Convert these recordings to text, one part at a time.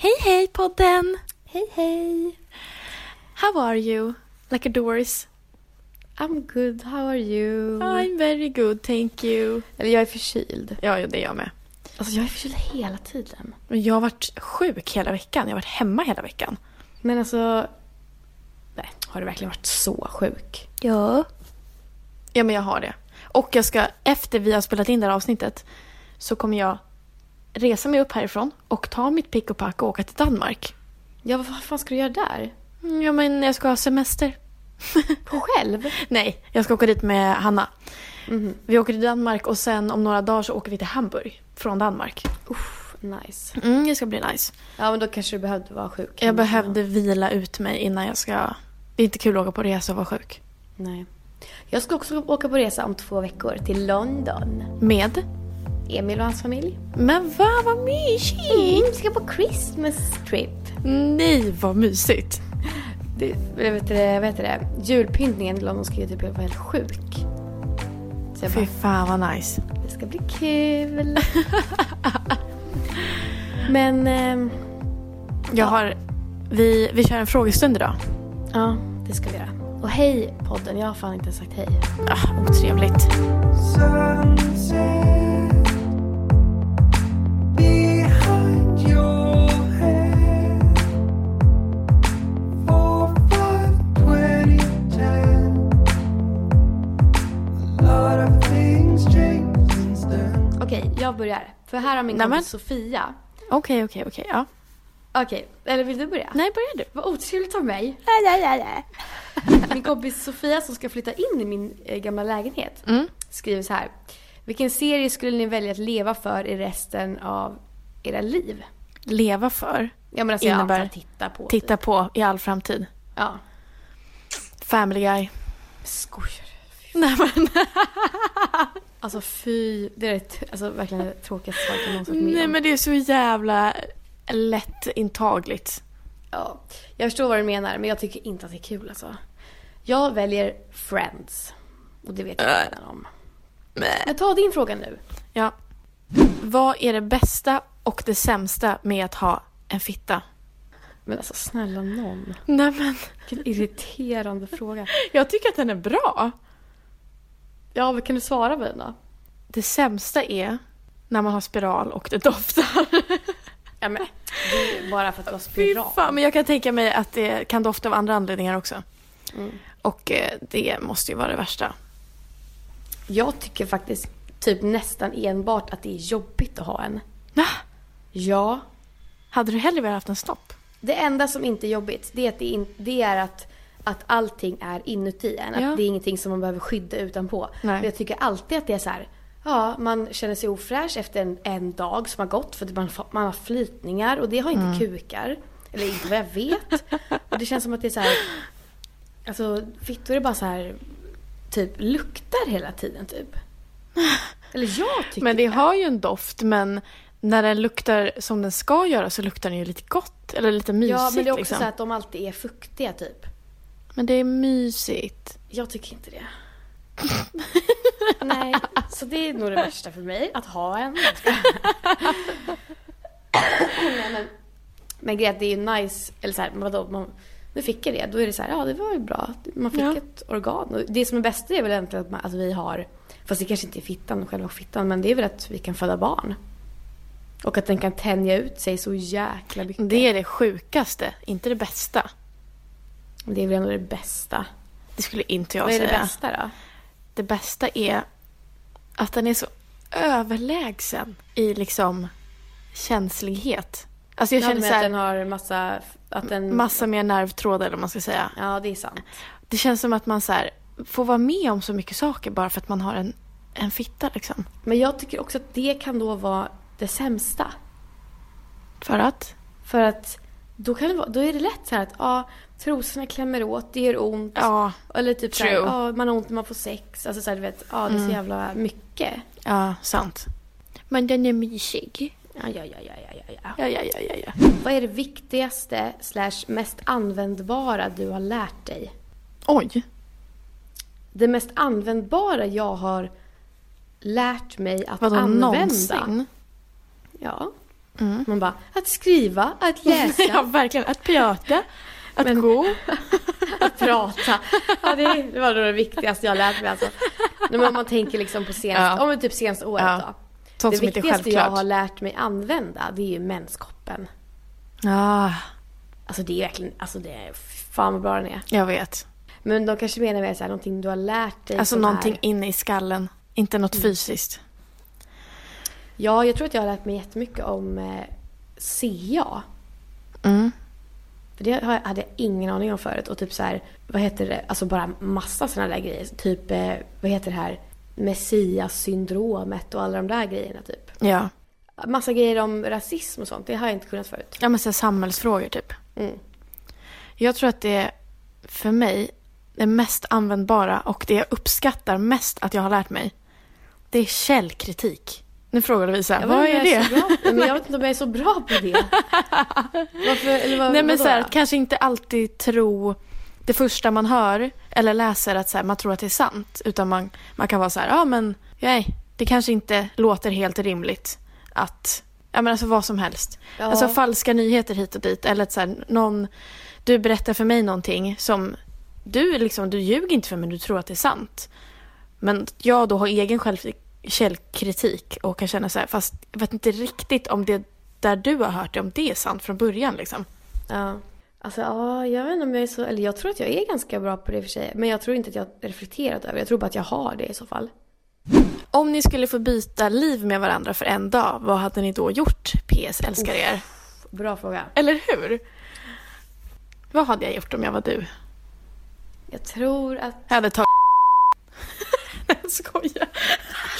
Hej hej podden! Hej hej! How are you? Like a Doris? I'm good, how are you? I'm very good, thank you. Eller jag är förkyld. Ja, det är jag med. Alltså jag är förkyld hela tiden. Men jag har varit sjuk hela veckan. Jag har varit hemma hela veckan. Men alltså... Nej, har du verkligen varit så sjuk? Ja. Ja, men jag har det. Och jag ska, efter vi har spelat in det här avsnittet, så kommer jag resa mig upp härifrån och ta mitt pick och pack och åka till Danmark. Ja, vad fan ska du göra där? Mm, Ja, men jag ska ha semester. På själv? Nej, jag ska åka dit med Hanna. Mhm. Vi åker till Danmark och sen om några dagar så åker vi till Hamburg från Danmark. Uff, nice. Mm, det ska bli nice. Ja, men då kanske du behövde vara sjuk. Jag behövde vila ut mig innan jag ska... Det är inte kul att åka på resa och vara sjuk. Nej. Jag ska också åka på resa om två veckor till London. Med? Emil och hans familj. Men vad, vad mysigt! Mm, vi ska på Christmas trip. Nej, vad mysigt. Det, vet det, vad heter det? Julpyntningen i London ska ju typ vara helt sjuk. Så jag Fy bara, fan vad nice. det ska bli kul. Men, ehm, Jag har... Vi, vi kör en frågestund idag. ja, det ska vi göra. Och hej podden, jag har fan inte sagt hej. Ah, otrevligt. behind Okej, jag börjar. För här har min Nämen. kompis Sofia. Okej, okej, okej. Ja. Okej, eller vill du börja? Nej, börjar du. Vad otrevligt av mig. Min kompis Sofia som ska flytta in i min eh, gamla lägenhet Mm. skriver så här. Vilken serie skulle ni välja att leva för i resten av era liv? Leva för. Ja men alltså Innebär- antar titta på. Titta på i all framtid. Ja. Family Guy. Skojar Nej, men, Alltså fy. Det är det, t- alltså, verkligen det tråkigaste svaret jag någonsin varit med nej, men det är så jävla lätt intagligt. Ja. Jag förstår vad du menar men jag tycker inte att det är kul alltså. Jag väljer Friends. Och det vet jag redan om. Men ta din fråga nu. Ja. Vad är det bästa och det sämsta med att ha en fitta? Men alltså snälla någon. Nej, men Vilken irriterande fråga. jag tycker att den är bra. Ja, vad kan du svara på den då? Det sämsta är när man har spiral och det doftar. Ja, men det är bara för att du har Fy spiral. fan, men jag kan tänka mig att det kan dofta av andra anledningar också. Mm. Och eh, det måste ju vara det värsta. Jag tycker faktiskt typ nästan enbart att det är jobbigt att ha en. Va? Ja. Hade du hellre velat haft en snopp? Det enda som inte är jobbigt, det är att, det in, det är att, att allting är inuti en. Att Ja. det är ingenting som man behöver skydda utanpå. Nej. Men jag tycker alltid att det är så här. Ja, man känner sig ofräsch efter en, en dag som har gått för att man, man har flytningar och det har inte Mm. kukar. Eller inte vad jag vet. och det känns som att det är så här. Alltså fittor är bara så här. Typ luktar hela tiden typ. Eller jag tycker Men det har ju en doft, men när den luktar som den ska göra så luktar den ju lite gott. Eller lite mysigt Ja men det är också liksom. så att de alltid är fuktiga typ. Men det är mysigt. Jag tycker inte det. Nej, så det är nog det värsta för mig, att ha en. Nej, men, men är att det är ju nice, eller så här, men vadå, man, nu fick jag det, då är det så här, ja det var ju bra. Man fick Ja. ett organ. Och det som är bäst är väl egentligen att, man, att vi har, fast det kanske inte är fittan, själva fittan, men det är väl att vi kan föda barn. Och att den kan tänja ut sig så jäkla mycket. Det är det sjukaste, inte det bästa. Det är väl ändå det bästa. Det skulle inte jag Vad är säga. det bästa då? Det bästa är att den är så överlägsen i liksom känslighet. Alltså jag Ja, känner så att här, den har massa... Att den, massa mer nervtrådar eller vad man ska säga. Ja, det är sant. Det känns som att man så här, får vara med om så mycket saker bara för att man har en, en fitta liksom. Men jag tycker också att det kan då vara det sämsta. För att? För att då, kan det vara, då är det lätt så här att ja, trosorna klämmer åt, det gör ont. Ja, Eller typ så här, True. ja, man har ont när man får sex. Alltså så här, du vet, ja det är så jävla mycket. ja, sant. Men den är mysig. Ja, ja, ja, ja, ja, ja, ja. Ja, ja, ja, ja. Vad är det viktigaste slash mest användbara du har lärt dig? Oj. Det mest användbara jag har lärt mig att Vadå använda. någonsin? Ja. Mm. Man bara, att skriva, att läsa, ja, verkligen. Att prata, att Men- gå. att prata. Ja, det, det var nog det viktigaste jag lärt mig alltså. Men om man tänker liksom på senaste, Ja. om typ senaste året Ja. då. Sånt det viktigaste jag har lärt mig använda, det är ju menskoppen. Ah, Alltså det är verkligen, alltså det är, fan vad bra den är. jag vet. Men de kanske menar med så här, någonting du har lärt dig Alltså någonting Är, inne i skallen. Inte något fysiskt. ja, jag tror att jag har lärt mig jättemycket om eh, CA. Mm. För det hade jag ingen aning om förut. Och typ så här, vad heter det, alltså bara massa sådana där grejer. Typ, eh, vad heter det här, Messias-syndromet och alla de där grejerna typ. Ja. Massa grejer om rasism och sånt, det har jag inte kunnat förut. Ja, men så samhällsfrågor typ. Mm. Jag tror att det är för mig det mest användbara och det jag uppskattar mest att jag har lärt mig. Det är källkritik. Nu frågar Jag vet vad är det? så på- men jag vet inte om jag är så bra på det. Varför, eller vad, Nej men vadå så här, då? att kanske inte alltid tro det första man hör eller läser att så här, man tror att det är sant. Utan man, man kan vara så här, ja men nej, det kanske inte låter helt rimligt att, ja men alltså vad som helst. Ja. Alltså falska nyheter hit och dit. Eller att så här, någon, du berättar för mig någonting som du liksom, du ljuger inte för mig, du tror att det är sant. Men jag då har egen källkritik och kan känna så här, fast jag vet inte riktigt om det där du har hört det, om det är sant från början liksom. Ja. Alltså ja, jag vet inte om jag är så, eller jag tror att jag är ganska bra på det i och för sig. Men jag tror inte att jag har reflekterat över det. Jag tror bara att jag har det i så fall. Om ni skulle få byta liv med varandra för en dag, vad hade ni då gjort? PS älskar er. Bra fråga. Eller hur? Vad hade jag gjort om jag var du? Jag tror att... Jag hade tagit Jag skojar.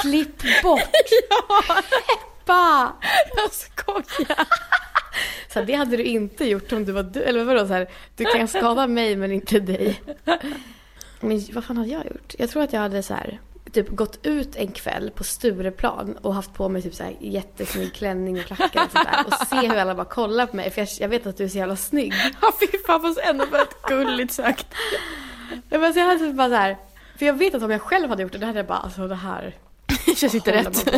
Klipp bort! Ba! Jag skojar. Så här, det hade du inte gjort om du var du. Eller vadå så här, du kan skada mig men inte dig. Men vad fan hade jag gjort? Jag tror att jag hade så här, typ gått ut en kväll på Stureplan och haft på mig typ så här jättesnygg klänning och klackar och sånt där. Och se hur alla bara kollar på mig för jag, jag vet att du är så jävla snygg. Ja, fy fan vad ändå väldigt gulligt sagt. Ja, Men så jag hade typ bara så här, för jag vet att om jag själv hade gjort det, då hade jag bara alltså det här känns inte rätt.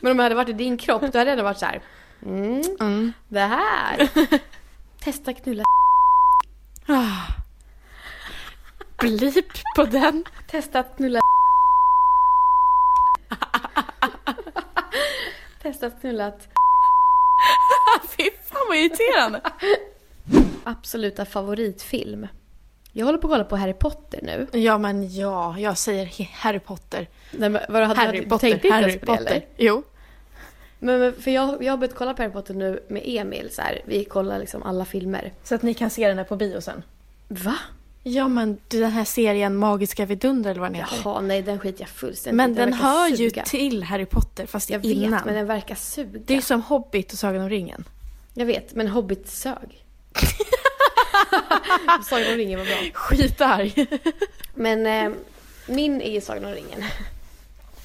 Men om jag hade varit i din kropp, då hade jag varit så här. Mm, Mm. det här. Testa knulla. Ah. Blip på den. Testa att knulla. Testa att knulla. Fy fan vad irriterande. Absoluta favoritfilm. Jag håller på att kolla på Harry Potter nu. Ja men ja, jag säger Harry Potter. Nej, men, vadå, hade, Harry du Potter, tänkte inte Harry ens på det, Potter. eller? Jo. Men, men för jag, jag har börjat kolla på Harry Potter nu med Emil. Så här. Vi kollar liksom alla filmer. Så att ni kan se den här på bio sen. Va? Ja men du, den här serien Magiska vidunder eller vad den heter. Jaha, nej den skiter jag fullständigt Men den verkar hör ju suga. till Harry Potter fast Jag innan. vet, men den verkar suga. Det är ju som Hobbit och Sagan om ringen. Jag vet, men Hobbit sög. Sagan om ringen var bra. Skitarg. Men eh, min är ju Sagan om ringen.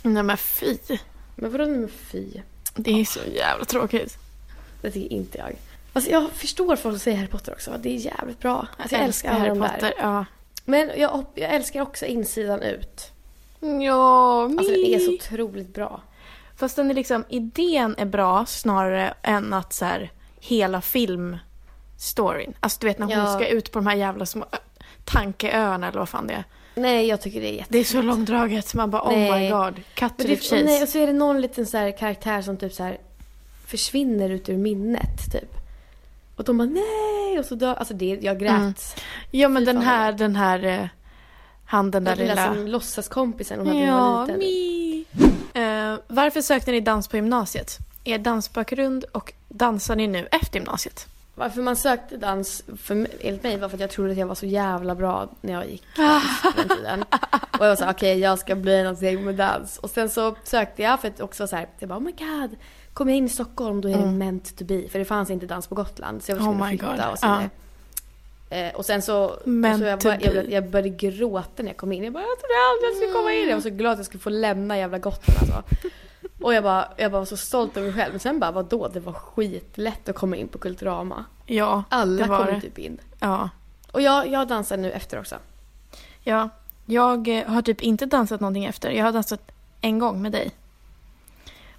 Nej men fy. Men vadå nummer fy? Det är så jävla tråkigt. Det tycker inte jag. Alltså jag förstår folk som säger Harry Potter också. Det är jävligt bra. Alltså, jag älskar Harry. Potter. Ja. Men jag, jag älskar också insidan ut. Ja, Alltså den är så otroligt bra. Fast den är liksom, idén är bra snarare än att så här, hela filmstoryn. Alltså du vet när hon Ja. ska ut på de här jävla små tankeöarna eller vad fan det är. Nej, jag tycker det är jätte... Det är så långdraget. Man bara oh my Nej. god. Cut to the chase. nej, och så är det någon liten så här karaktär som typ så här försvinner ut ur minnet typ. Och de bara nej! Och så dör... Alltså det, jag grät. Mm. Ja men den här, den här, eh, han den där Den lilla lilla... som låtsaskompisen hon hade när Ja, var liten. Eh, varför sökte ni dans på gymnasiet? Er dansbakgrund och dansar ni nu efter gymnasiet? Varför man sökte dans, för, enligt mig, var för att jag trodde att jag var så jävla bra när jag gick dans på den tiden. Och jag var så här, okej jag ska bli någonting med dans. Och sen så sökte jag för att också så här, jag bara oh my god, kommer jag in i Stockholm då är det Mm. meant to be. För det fanns inte dans på Gotland. Så jag var Oh tvungen my flytta och så vidare. Eh, och sen så, Meant så jag, bara, jag, be. jag började gråta när jag kom in. Jag bara, jag trodde aldrig jag skulle komma in. Jag var så glad att jag skulle få lämna jävla Gotland alltså. Och jag bara, jag bara var så stolt över mig själv. Men sen bara, vadå? Det var skitlätt att komma in på Kulturama. Ja, Alla det var kom det. typ in. Ja. Och jag, jag dansar nu efter också. ja. Jag eh, har typ inte dansat någonting efter. Jag har dansat en gång med dig.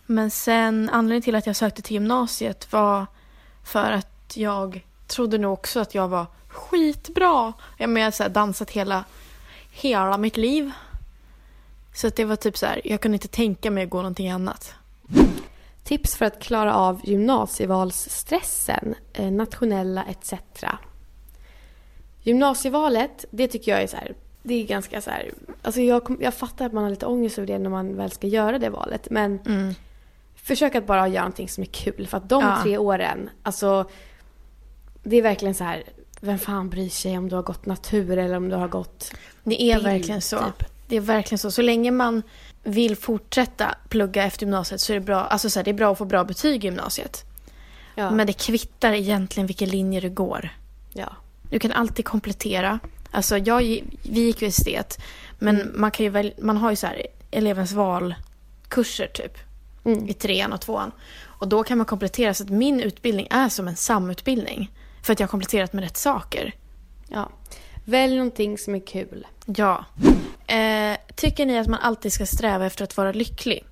Men sen anledningen till att jag sökte till gymnasiet var för att jag trodde nog också att jag var skitbra. Jag menar, jag har dansat hela, hela mitt liv. Så att det var typ så här, jag kunde inte tänka mig att gå någonting annat. Tips för att klara av gymnasievalsstressen, eh, nationella etc. Gymnasievalet, det tycker jag är så här, det är ganska så här, alltså jag, jag fattar att man har lite ångest över det när man väl ska göra det valet. Men Mm. försök att bara göra någonting som är kul. För att de Ja. tre åren, alltså det är verkligen så här, vem fan bryr sig om du har gått natur eller om du har gått Det är bild, verkligen så. typ. Det är verkligen så. Så länge man vill fortsätta plugga efter gymnasiet så är det bra, alltså så här, det är bra att få bra betyg i gymnasiet. Ja. Men det kvittar egentligen vilken linje du går. ja. Du kan alltid komplettera. Alltså jag, vi gick ju estet, men Mm. man, kan ju väl, man har ju så här elevens valkurser typ Mm. i trean och tvåan. Och då kan man komplettera så att min utbildning är som en samutbildning. För att jag har kompletterat med rätt saker. ja. Välj någonting som är kul. Ja. Eh, tycker ni att man alltid ska sträva efter att vara lycklig?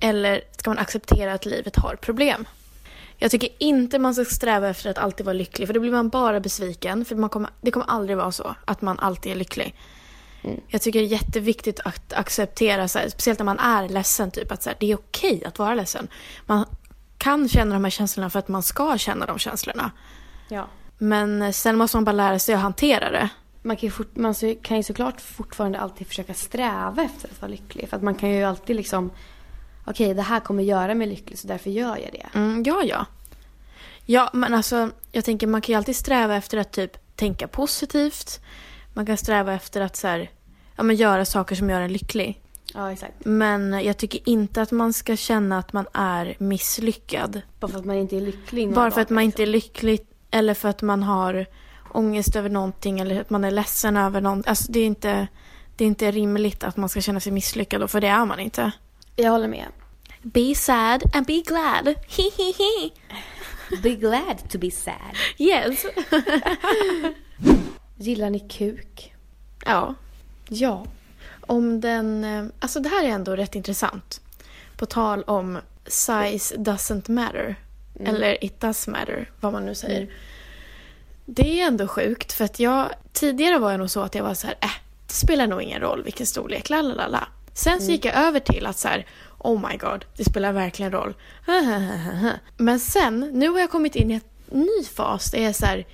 Eller ska man acceptera att livet har problem? Jag tycker inte man ska sträva efter att alltid vara lycklig för då blir man bara besviken. För man kommer, det kommer aldrig vara så att man alltid är lycklig. Mm. Jag tycker det är jätteviktigt att acceptera, så här, speciellt när man är ledsen, typ, att så här, det är okej att vara ledsen. Man kan känna de här känslorna för att man ska känna de känslorna. Ja. Men sen måste man bara lära sig att hantera det. Man kan, ju fort, man kan ju såklart fortfarande alltid försöka sträva efter att vara lycklig. För att man kan ju alltid liksom, okej det här kommer göra mig lycklig så därför gör jag det. Mm, ja, ja. Ja, men alltså jag tänker man kan ju alltid sträva efter att typ tänka positivt. Man kan sträva efter att så här, ja, men göra saker som gör en lycklig. Ja exakt. Men jag tycker inte att man ska känna att man är misslyckad. Bara för att man inte är lycklig Bara för att dagar, man inte är liksom. lycklig eller för att man har ångest över någonting eller att man är ledsen över någonting. Alltså det är inte, det är inte rimligt att man ska känna sig misslyckad för det är man inte. Jag håller med. Be sad and be glad. Hihihi. Be glad to be sad. Yes. Gillar ni kuk? Ja. Ja. Om den... eh, Alltså det här är ändå rätt intressant. På tal om size doesn't matter. Mm. Eller it does matter, vad man nu säger. Mm. Det är ändå sjukt för att jag... Tidigare var jag nog så att jag var så här, äh, det spelar nog ingen roll vilken storlek, la la la. Sen så gick jag över till att så här, oh my god, det spelar verkligen roll. Men sen, nu har jag kommit in i en ny fas där jag är så här,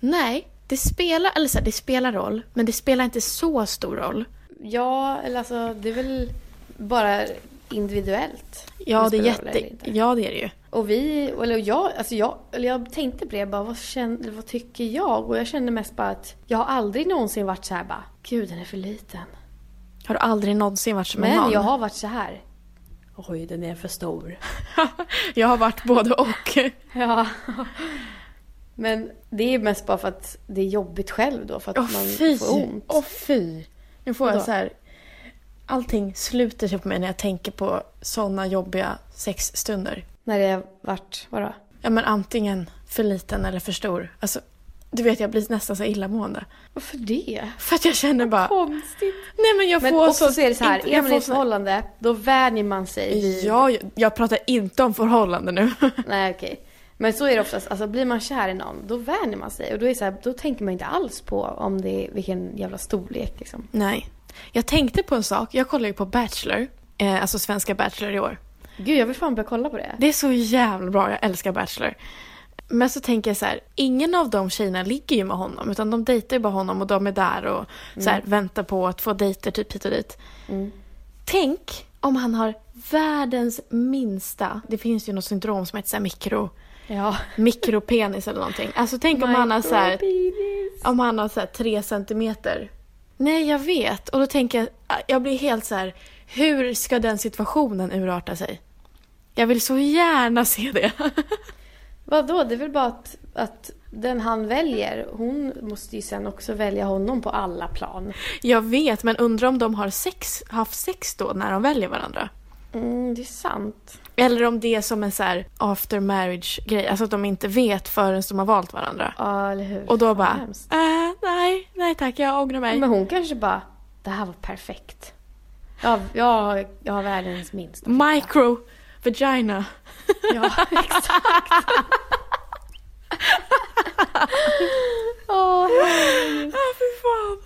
nej, det spelar, eller så här, det spelar roll, men det spelar inte så stor roll. Ja, eller alltså det är väl bara individuellt. Ja, Det är jätte... Ja, det är det ju. Och vi, eller jag, alltså jag, eller jag tänkte på det, bara, vad, känner, vad tycker jag? Och jag kände mest bara att jag har aldrig någonsin varit så här bara, gud den är för liten. Har du aldrig någonsin varit som en Men man? jag har varit så här. Oj, den är för stor. jag har varit både och. Ja. Men det är mest bara för att det är jobbigt själv då, för att Åh man fy! får ont. Åh fy! Nu får jag Vadå? så här... Allting sluter sig på mig när jag tänker på såna jobbiga sexstunder. När det varit, vadå? Ja, men antingen för liten eller för stor. Alltså, du vet, jag blir nästan så illamående. Varför det? För att jag känner bara... Konstigt. Nej, men jag Men får också så är det så här, inte- är man i ett så- förhållande, då vänjer man sig vid... Ja, jag, jag pratar inte om förhållande nu. Nej okej. Men så är det oftast, alltså blir man kär i någon, då vänjer man sig. Och då, är så här, då tänker man inte alls på om det är, vilken jävla storlek liksom. Nej. Jag tänkte på en sak. Jag kollar ju på Bachelor. Eh, alltså svenska Bachelor i år. Gud, jag vill fan börja kolla på det. Det är så jävla bra, jag älskar Bachelor. Men så tänker jag så här, ingen av de tjejerna ligger ju med honom utan de dejtar ju bara honom och de är där och så här, väntar på att få dejter typ hit och dit. Mm. Tänk om han har världens minsta, det finns ju något syndrom som heter så här mikro, Ja. mikropenis eller någonting. Alltså tänk om han har så här, om han har så tre centimeter. Nej, jag vet. Och då tänker jag, jag blir helt så här, hur ska den situationen urarta sig? Jag vill så gärna se det. Vadå? Det är väl bara att, att den han väljer, hon måste ju sen också välja honom på alla plan. Jag vet, men undrar om de har sex, haft sex då när de väljer varandra? Mm, det är sant. Eller om det är som en så här after marriage grej, alltså att de inte vet förrän de har valt varandra. Ja, eller hur? Och då bara, äh, nej, nej tack, jag ångrar mig. Men hon kanske bara, det här var perfekt. Jag, jag, jag har världens minsta. Micro vagina. Ja, exakt. Åh, herregud. Ah, fy fan.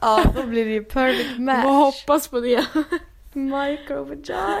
ja, då blir det ju perfect match. Vad hoppas på det. Microvagina.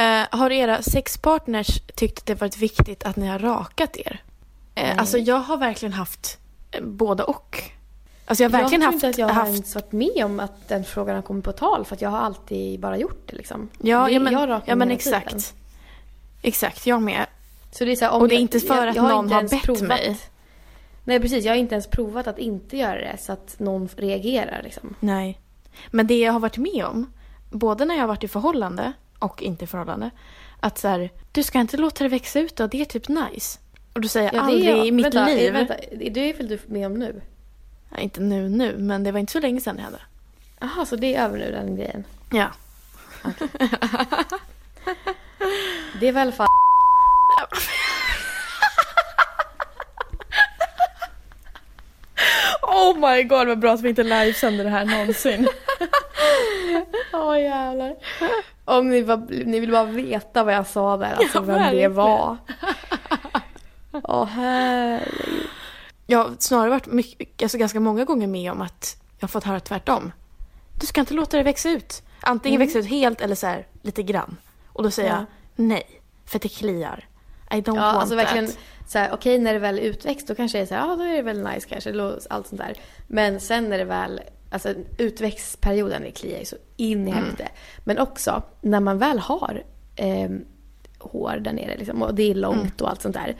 Eh, har era sexpartners tyckt att det varit viktigt att ni har rakat er? Eh, alltså jag har verkligen haft eh, både och. Alltså jag har verkligen jag tror haft... inte att jag har haft ens varit med om att den frågan har kommit på tal för att jag har alltid bara gjort det liksom. ja, Det- ja, men, jag ja, men hela tiden. exakt. Exakt, jag med. Så det är så här, om Och det är jag- inte för jag- att någon har bett provat- mig. Nej precis, jag har inte ens provat att inte göra det så att någon reagerar liksom. Nej. Men det jag har varit med om, både när jag har varit i förhållande och inte i förhållande, att så här, du ska inte låta det växa ut då, det är typ nice. Och då säger Ja, det aldrig är i mitt vänta, liv. Vänta, det är väl du med om nu? Ja, inte nu nu, men det var inte så länge sedan jag hade. Jaha, så det är över nu den grejen? Ja. Det är väl fan Oh my god vad bra att vi inte livesänder det här någonsin. Åh jävlar. Om ni, var, ni vill bara veta vad jag sa där, alltså Ja, vem det var. Åh herregud. Jag har snarare varit mycket, alltså ganska många gånger med om att jag har fått höra tvärtom. Du ska inte låta det växa ut. Antingen växa ut helt eller så här, lite grann. Och då säger Ja. jag nej, för det kliar. I don't Ja, want alltså verkligen så här, okej när det väl är utväxt då kanske det är så här, ja då är det väl nice kanske, allt sånt där. Men sen när det väl, alltså utväxtperioden, det kliar ju så in i helvete. Men också när man väl har eh, hår där nere liksom, och det är långt och allt sånt där.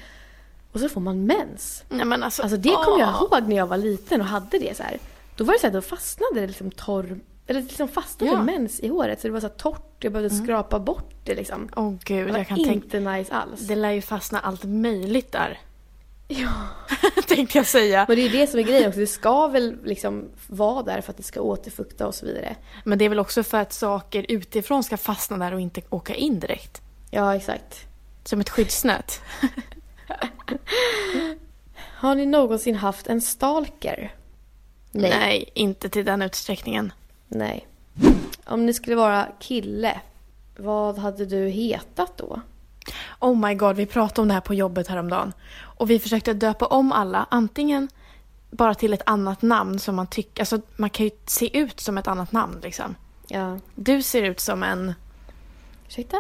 Och så får man mens. Nej, men alltså, Alltså det kommer jag ihåg när jag var liten och hade det så här. Då var det så här, då fastnade det liksom torr, eller liksom fastnade Ja. Mm. mens i håret så det var så torrt, jag behövde skrapa bort det liksom. Åh gud, Det var jag kan inte tänka... nice alls. Det lär ju fastna allt möjligt där. Ja. Tänkte jag säga. Men det är ju det som är grejen också. Det ska väl liksom vara där för att det ska återfukta och så vidare. Men det är väl också för att saker utifrån ska fastna där och inte åka in direkt. Ja, exakt. Som ett skyddsnät. Har ni någonsin haft en stalker? Nej. inte till den utsträckningen. Nej. Om ni skulle vara kille, vad hade du hetat då? Oh my god, vi pratade om det här på jobbet häromdagen. Och vi försökte döpa om alla, antingen bara till ett annat namn som man tycker, alltså man kan ju se ut som ett annat namn liksom. Ja. Du ser ut som en, Ursäkta?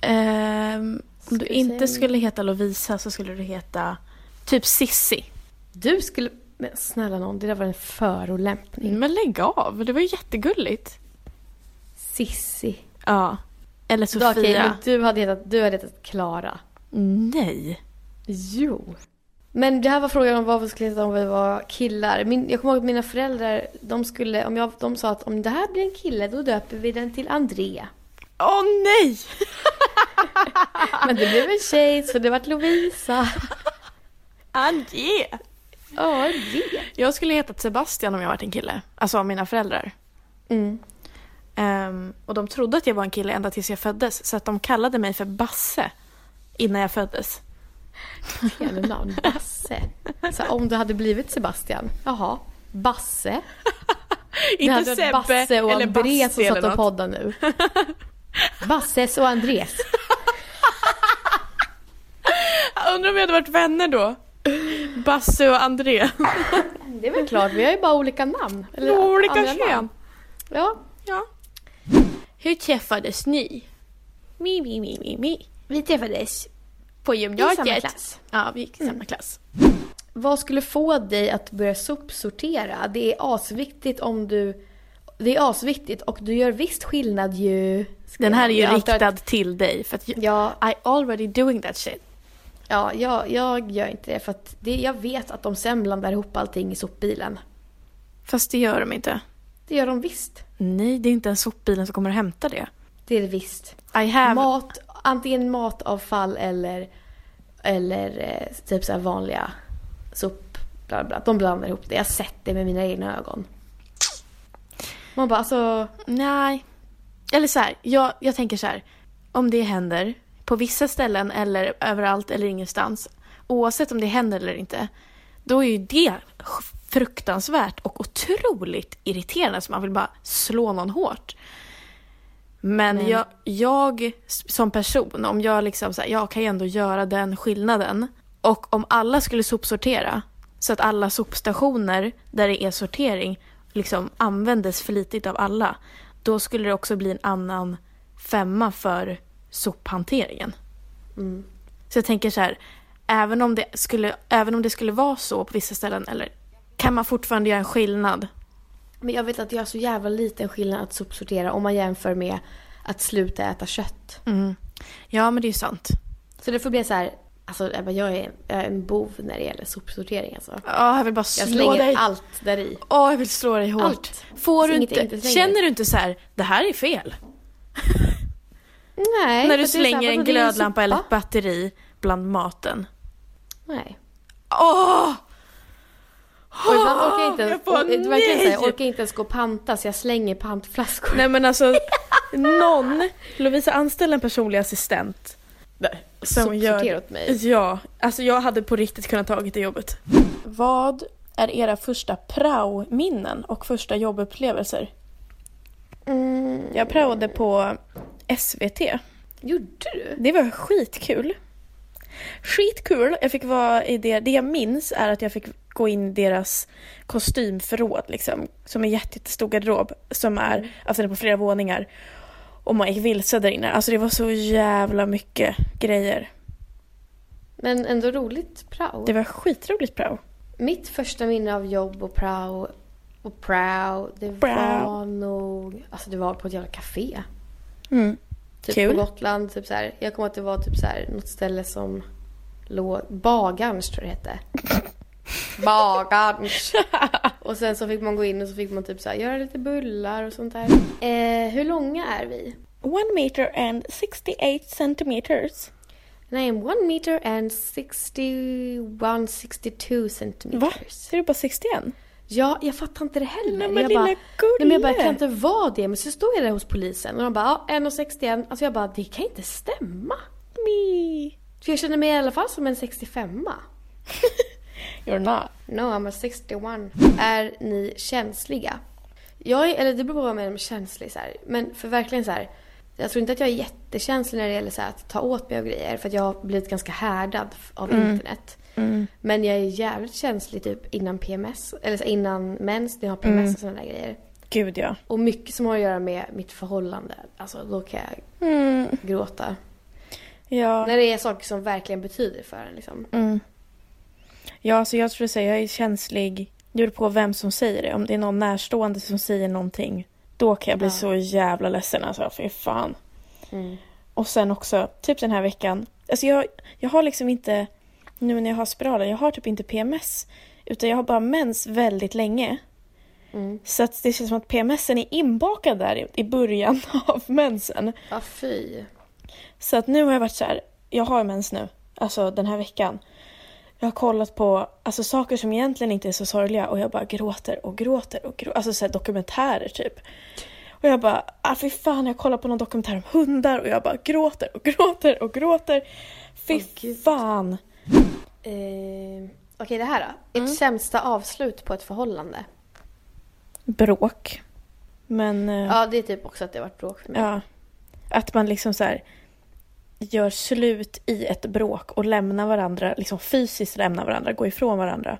ehm, om du Ska inte skulle heta Lovisa så skulle du heta typ Sissi. Du skulle... Men snälla någon, det där var en förolämpning. Men lägg av, det var ju jättegulligt. Sissi. Ja. Eller Sofia. men du hade hetat, du hade hetat Klara. Nej. Jo. Men det här var frågan om vad vi skulle heta om vi var killar. Min, jag kommer ihåg att mina föräldrar, de skulle, om jag, de sa att om det här blir en kille då döper vi den till André. Åh nej! Men det blev en tjej så det vart Lovisa. Ange! Ja, det. Jag skulle hetat Sebastian om jag varit en kille. Alltså av mina föräldrar. Mm. Ehm, och de trodde att jag var en kille ända tills jag föddes. Så att de kallade mig för Basse innan jag föddes. Fel namn. Basse. Så om du hade blivit Sebastian. Jaha. Basse. Det Inte hade varit Basse och eller Andreas som satt och poddade nu. Basses och Andres. Jag undrar om vi hade varit vänner då? Basse och André. Det är väl klart, vi har ju bara olika namn. Eller Olika kön. namn. Ja. Ja. Hur träffades ni? Mi, mi, mi, mi, mi. Vi träffades På i gymnasiet. samma klass. Ja, vi gick i samma klass. Vad skulle få dig att börja sopsortera? Det är asviktigt om du... Det är asviktigt och du gör visst skillnad ju. Den här är ju riktad att- till dig. För att Ja, I already doing that shit. ja jag, jag gör inte det för att det, jag vet att de sen blandar ihop allting i sopbilen. Fast det gör de inte. Det gör de visst. Nej, det är inte ens sopbilen som kommer att hämta det. Det är det visst. I have... Mat, antingen matavfall eller, eller eh, typ så här vanliga sop, bla bla. De blandar ihop det. Jag har sett det med mina egna ögon. Man bara alltså, Nej. Eller så här, jag, jag tänker så här. Om det händer på vissa ställen eller överallt eller ingenstans. Oavsett om det händer eller inte. Då är ju det fruktansvärt och otroligt irriterande så man vill bara slå någon hårt. Men jag, jag som person, om jag liksom så här, jag kan ju ändå göra den skillnaden. Och om alla skulle sopsortera så att alla sopstationer där det är sortering liksom användes flitigt av alla. Då skulle det också bli en annan femma för sophanteringen. mm. Så jag tänker så här, även om det skulle, även om det skulle vara så på vissa ställen, eller kan man fortfarande göra en skillnad? Men jag vet att det gör så jävla liten skillnad att sopsortera om man jämför med att sluta äta kött. Mm. Ja, men det är ju sant. Så det får bli så här, alltså Ebba, jag är, jag är en bov när det gäller sopsortering alltså. Ja, jag vill bara Jag slå slänger dig. allt där i. Åh, jag vill slå dig hårt. Allt. Får du inte, inte slänger. känner du inte så här, det här är fel? Nej. När du så här, slänger en glödlampa eller ett batteri bland maten. Nej. Åh! Och ibland orkar jag inte ens, Jag det verkligen så här, jag orkar inte ens gå och panta så jag slänger pantflaskor. Nej men alltså, någon, Lovisa anställ en personlig assistent. Som gör... Sopsortera åt mig. Ja, alltså jag hade på riktigt kunnat tagit det jobbet. Vad är era första prao-minnen och första jobbupplevelser? Mm. Jag praoade på SVT. Gjorde du? Det var skitkul. Skitkul. Jag fick vara i det. Det jag minns är att jag fick gå in i deras kostymförråd liksom. Som är jätte- jättestor garderob. Som är, alltså den är på flera våningar. Och man gick vilse där inne. Alltså det var så jävla mycket grejer. Men ändå roligt prao. Det var skitroligt prao. Mitt första minne av jobb och prao och prao, det Prao. var nog, alltså det var på ett jävla café. Mm. Typ Kul. på Gotland, typ så här. Jag kommer att det var typ så här, något ställe som låg, Bagarns tror jag det hette. Bagarns. och sen så fick man gå in och så fick man typ så här, göra lite bullar och sånt där. Eh, hur långa är vi? One meter and 68 centimeters. Am one meter and 61, 62 centimeters. Va? Är du bara 61? Ja, jag fattar inte det heller. Nej, men jag lilla bara, nej, men jag bara, kan inte vara det? Men så stod jag där hos polisen och de bara, ja, 1,61. Alltså jag bara, det kan inte stämma. Me. För jag känner mig i alla fall som en 65 You're not. No, I'm a 61. Är ni känsliga? Jag är, eller det beror på vad man menar med känslig så här. Men för verkligen så här. Jag tror inte att jag är jättekänslig när det gäller så här, att ta åt mig av grejer. För att jag har blivit ganska härdad av internet. Mm. Men jag är jävligt känslig typ innan PMS. Eller så här, innan mens, när jag har PMS och sådana där grejer. Gud ja. Och mycket som har att göra med mitt förhållande. Alltså då kan jag Mm. gråta. Ja. När det är saker som verkligen betyder för en liksom. Ja, alltså jag tror säga jag är känslig. Det beror på vem som säger det. Om det är någon närstående som säger någonting. Då kan jag bli Ja. så jävla ledsen alltså. Fy fan. Mm. Och sen också, typ den här veckan. Alltså jag, jag har liksom inte, nu när jag har spiralen, jag har typ inte PMS. Utan jag har bara mens väldigt länge. Mm. Så att det känns som att PMSen är inbakad där i, i början av mensen. Ja, fy. Så att nu har jag varit så här, jag har mens nu. Alltså den här veckan. Jag har kollat på alltså, saker som egentligen inte är så sorgliga och jag bara gråter och gråter och gråter. Alltså så här, dokumentärer typ. Och jag bara, ah, fy fan jag kollar på någon dokumentär om hundar och jag bara gråter och gråter och gråter. Fy gud. fan. Eh, Okej, det här då. Mm. Ert sämsta avslut på ett förhållande? Bråk. Men eh, Ja, det är typ också att det har varit bråk för mig. ja, att man liksom så här gör slut i ett bråk och lämnar varandra, liksom fysiskt lämnar varandra, går ifrån varandra.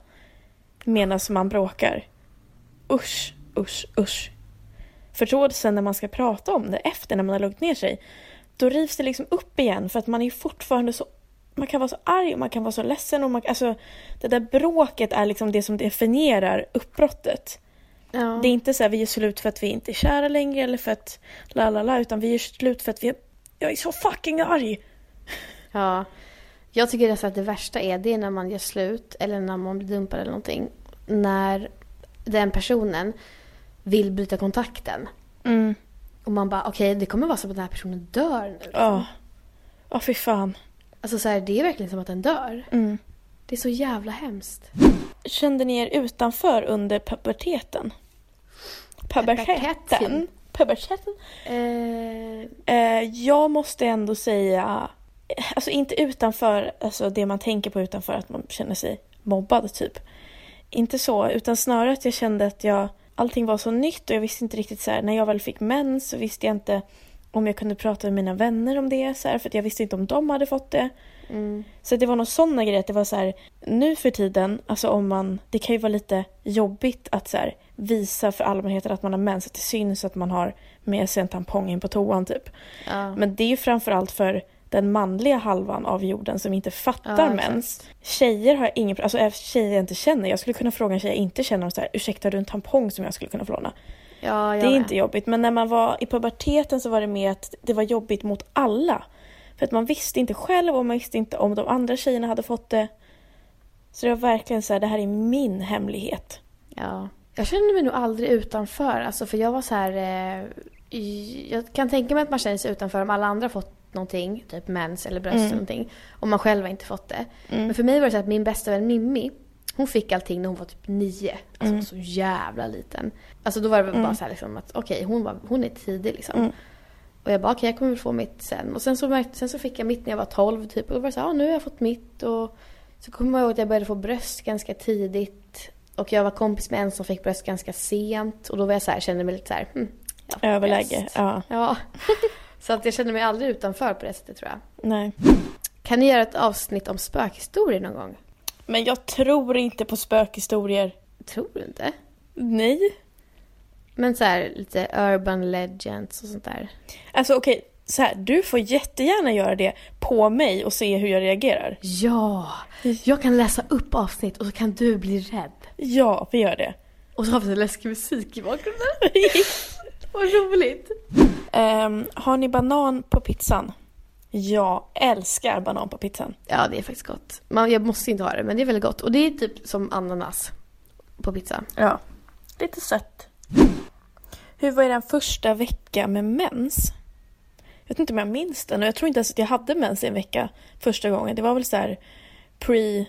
Medan man bråkar. Usch, usch, usch. Förståelsen när man ska prata om det efter när man har lugnt ner sig, då rivs det liksom upp igen för att man är fortfarande så man kan vara så arg och man kan vara så ledsen och man, alltså det där bråket är liksom det som definierar uppbrottet. Ja. Det är inte så här vi gör slut för att vi inte är kära längre eller för att la la la utan vi gör slut för att vi jag är så fucking arg. Ja. Jag tycker nästan att det värsta är det är när man gör slut eller när man blir dumpad eller någonting. När den personen vill bryta kontakten. Mm. Och man bara okej det kommer vara som att den här personen dör nu. Ja. Ja fy fan. Alltså så här, det är verkligen som att den dör. Mm. Det är så jävla hemskt. Kände ni er utanför under puberteten? Puberteten? Puberteten? Eh, Eh, jag måste ändå säga, alltså inte utanför, alltså det man tänker på utanför att man känner sig mobbad typ. Inte så, utan snarare att jag kände att jag, allting var så nytt och jag visste inte riktigt så här, när jag väl fick mens så visste jag inte om jag kunde prata med mina vänner om det så här, för jag visste inte om de hade fått det. Mm, Så det var nog sådana grejer, att det var så här, nu för tiden, alltså om man, det kan ju vara lite jobbigt att så här, visa för allmänheten att man har mens, att det syns att man har med sig en tampong in på toan typ. ja. Men det är ju framförallt för den manliga halvan av jorden som inte fattar Ja, exakt. mens. Tjejer har ingen, alltså tjejer jag inte känner, jag skulle kunna fråga en tjej jag inte känner om så här, ursäkta har du en tampong som jag skulle kunna få låna? ja, jag Det är med. inte jobbigt, men när man var i puberteten så var det mer att det var jobbigt mot alla. För att man visste inte själv och man visste inte om de andra tjejerna hade fått det. Så det var verkligen så här, det här är min hemlighet. Ja. Jag kände mig nog aldrig utanför. Alltså för jag var så här... Eh, jag kan tänka mig att man känner sig utanför om alla andra har fått någonting. Typ mens eller bröst Mm. eller någonting. Och man själv inte fått det. Mm. Men för mig var det så att min bästa vän Mimmi. Hon fick allting när hon var typ nio. Alltså Mm. så jävla liten. Alltså då var det väl Mm. bara så här liksom att okej hon, var, hon är tidig liksom. Och jag bara okej jag kommer få mitt sen. Och sen så, märkte, sen så fick jag mitt när jag var 12 typ. Och då var det så här, ja nu har jag fått mitt. Och så kommer jag ihåg att jag började få bröst ganska tidigt. Och jag var kompis med en som fick bröst ganska sent. Och då var jag så här, kände mig lite så här, hmm, ja, Överläge, bröst. ja. Ja. så att jag kände mig aldrig utanför på det sättet tror jag. Nej. Kan ni göra ett avsnitt om spökhistorier någon gång? Men jag tror inte på spökhistorier. Tror du inte? Nej. Men så här lite urban legends och sånt där. Alltså okej, så här, du får jättegärna göra det på mig och se hur jag reagerar. Ja! Jag kan läsa upp avsnitt och så kan du bli rädd. Ja, vi gör det. Och så har vi så läskig musik i bakgrunden. Vad roligt! Ehm, har ni banan på pizzan? Jag älskar banan på pizzan. Ja, det är faktiskt gott. Man, jag måste inte ha det, men det är väldigt gott. Och det är typ som ananas på pizza. Ja. Lite sött. Hur var er första vecka med mens? Jag vet inte om jag minns den och jag tror inte ens att jag hade mens i en vecka första gången. Det var väl så här pre,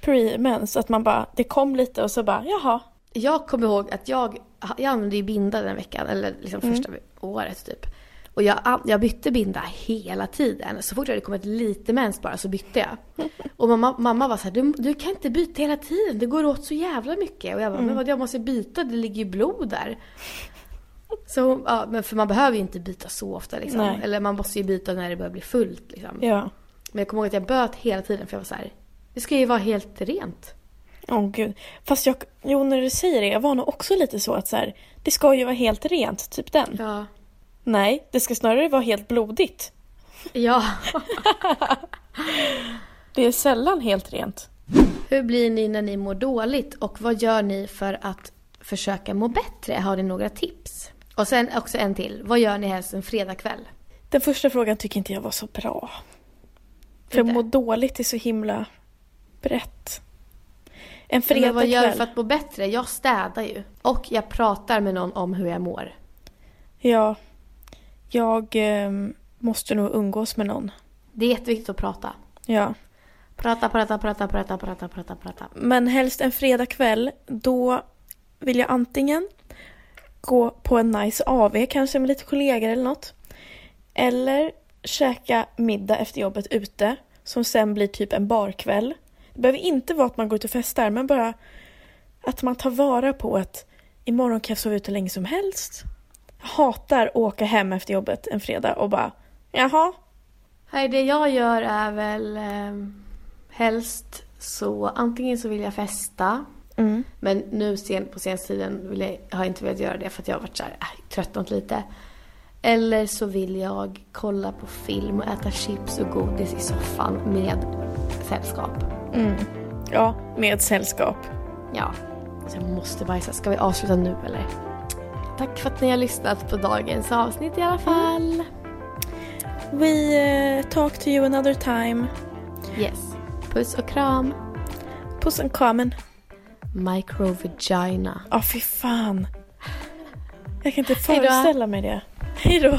pre-mens, att man bara, det kom lite och så bara, jaha. Jag kommer ihåg att jag, jag använde ju binda den veckan, eller liksom första året typ. Och jag, jag bytte binda hela tiden. Så fort det hade kommit lite mens bara så bytte jag. Och mamma, mamma var så här, du, du kan inte byta hela tiden, det går åt så jävla mycket. Och jag bara, men vad jag måste byta, det ligger ju blod där. Så, ja, men för man behöver ju inte byta så ofta liksom. Nej. Eller man måste ju byta när det börjar bli fullt liksom. Ja. Men jag kommer ihåg att jag böt hela tiden för jag var så här, det ska ju vara helt rent. Åh gud. Fast jag, jo när du säger det, jag var nog också lite så att så här, det ska ju vara helt rent, typ den. Ja. Nej, det ska snarare vara helt blodigt. Ja. Det är sällan helt rent. Hur blir ni när ni mår dåligt och vad gör ni för att försöka må bättre? Har ni några tips? Och sen också en till. Vad gör ni helst en fredagkväll? Den första frågan tycker inte jag var så bra. För Inte? må dåligt är så himla brett. En Men vad gör du fredagkväll. för att må bättre? Jag städar ju. Och jag pratar med någon om hur jag mår. Ja. Jag ehm, måste nog umgås med någon. Det är jätteviktigt att prata. Ja. Prata, prata, prata, prata, prata, prata, prata. Men helst en fredagkväll, då vill jag antingen gå på en nice AV, kanske med lite kollegor eller något. Eller käka middag efter jobbet ute, som sen blir typ en barkväll. Det behöver inte vara att man går ut och festar, men bara att man tar vara på att imorgon kan jag sova ute hur länge som helst. Hatar att åka hem efter jobbet en fredag och bara jaha, Nej, det jag gör är väl eh, helst så antingen så vill jag festa. Mm. Men nu sen, på senaste tiden vill jag, har jag inte velat göra det för att jag har varit så här, äh, tröttnat lite. Eller så vill jag kolla på film och äta chips och godis i soffan med sällskap. mm. ja, med sällskap. Ja, så jag måste bajsa. Ska vi avsluta nu eller? Tack för att ni har lyssnat på dagens avsnitt i alla fall. We eh, talk to you another time. Yes. Puss och kram. Puss och kramen. Microvagina. Ja, fy fan. Jag kan inte Hej då. föreställa mig det. Hej då.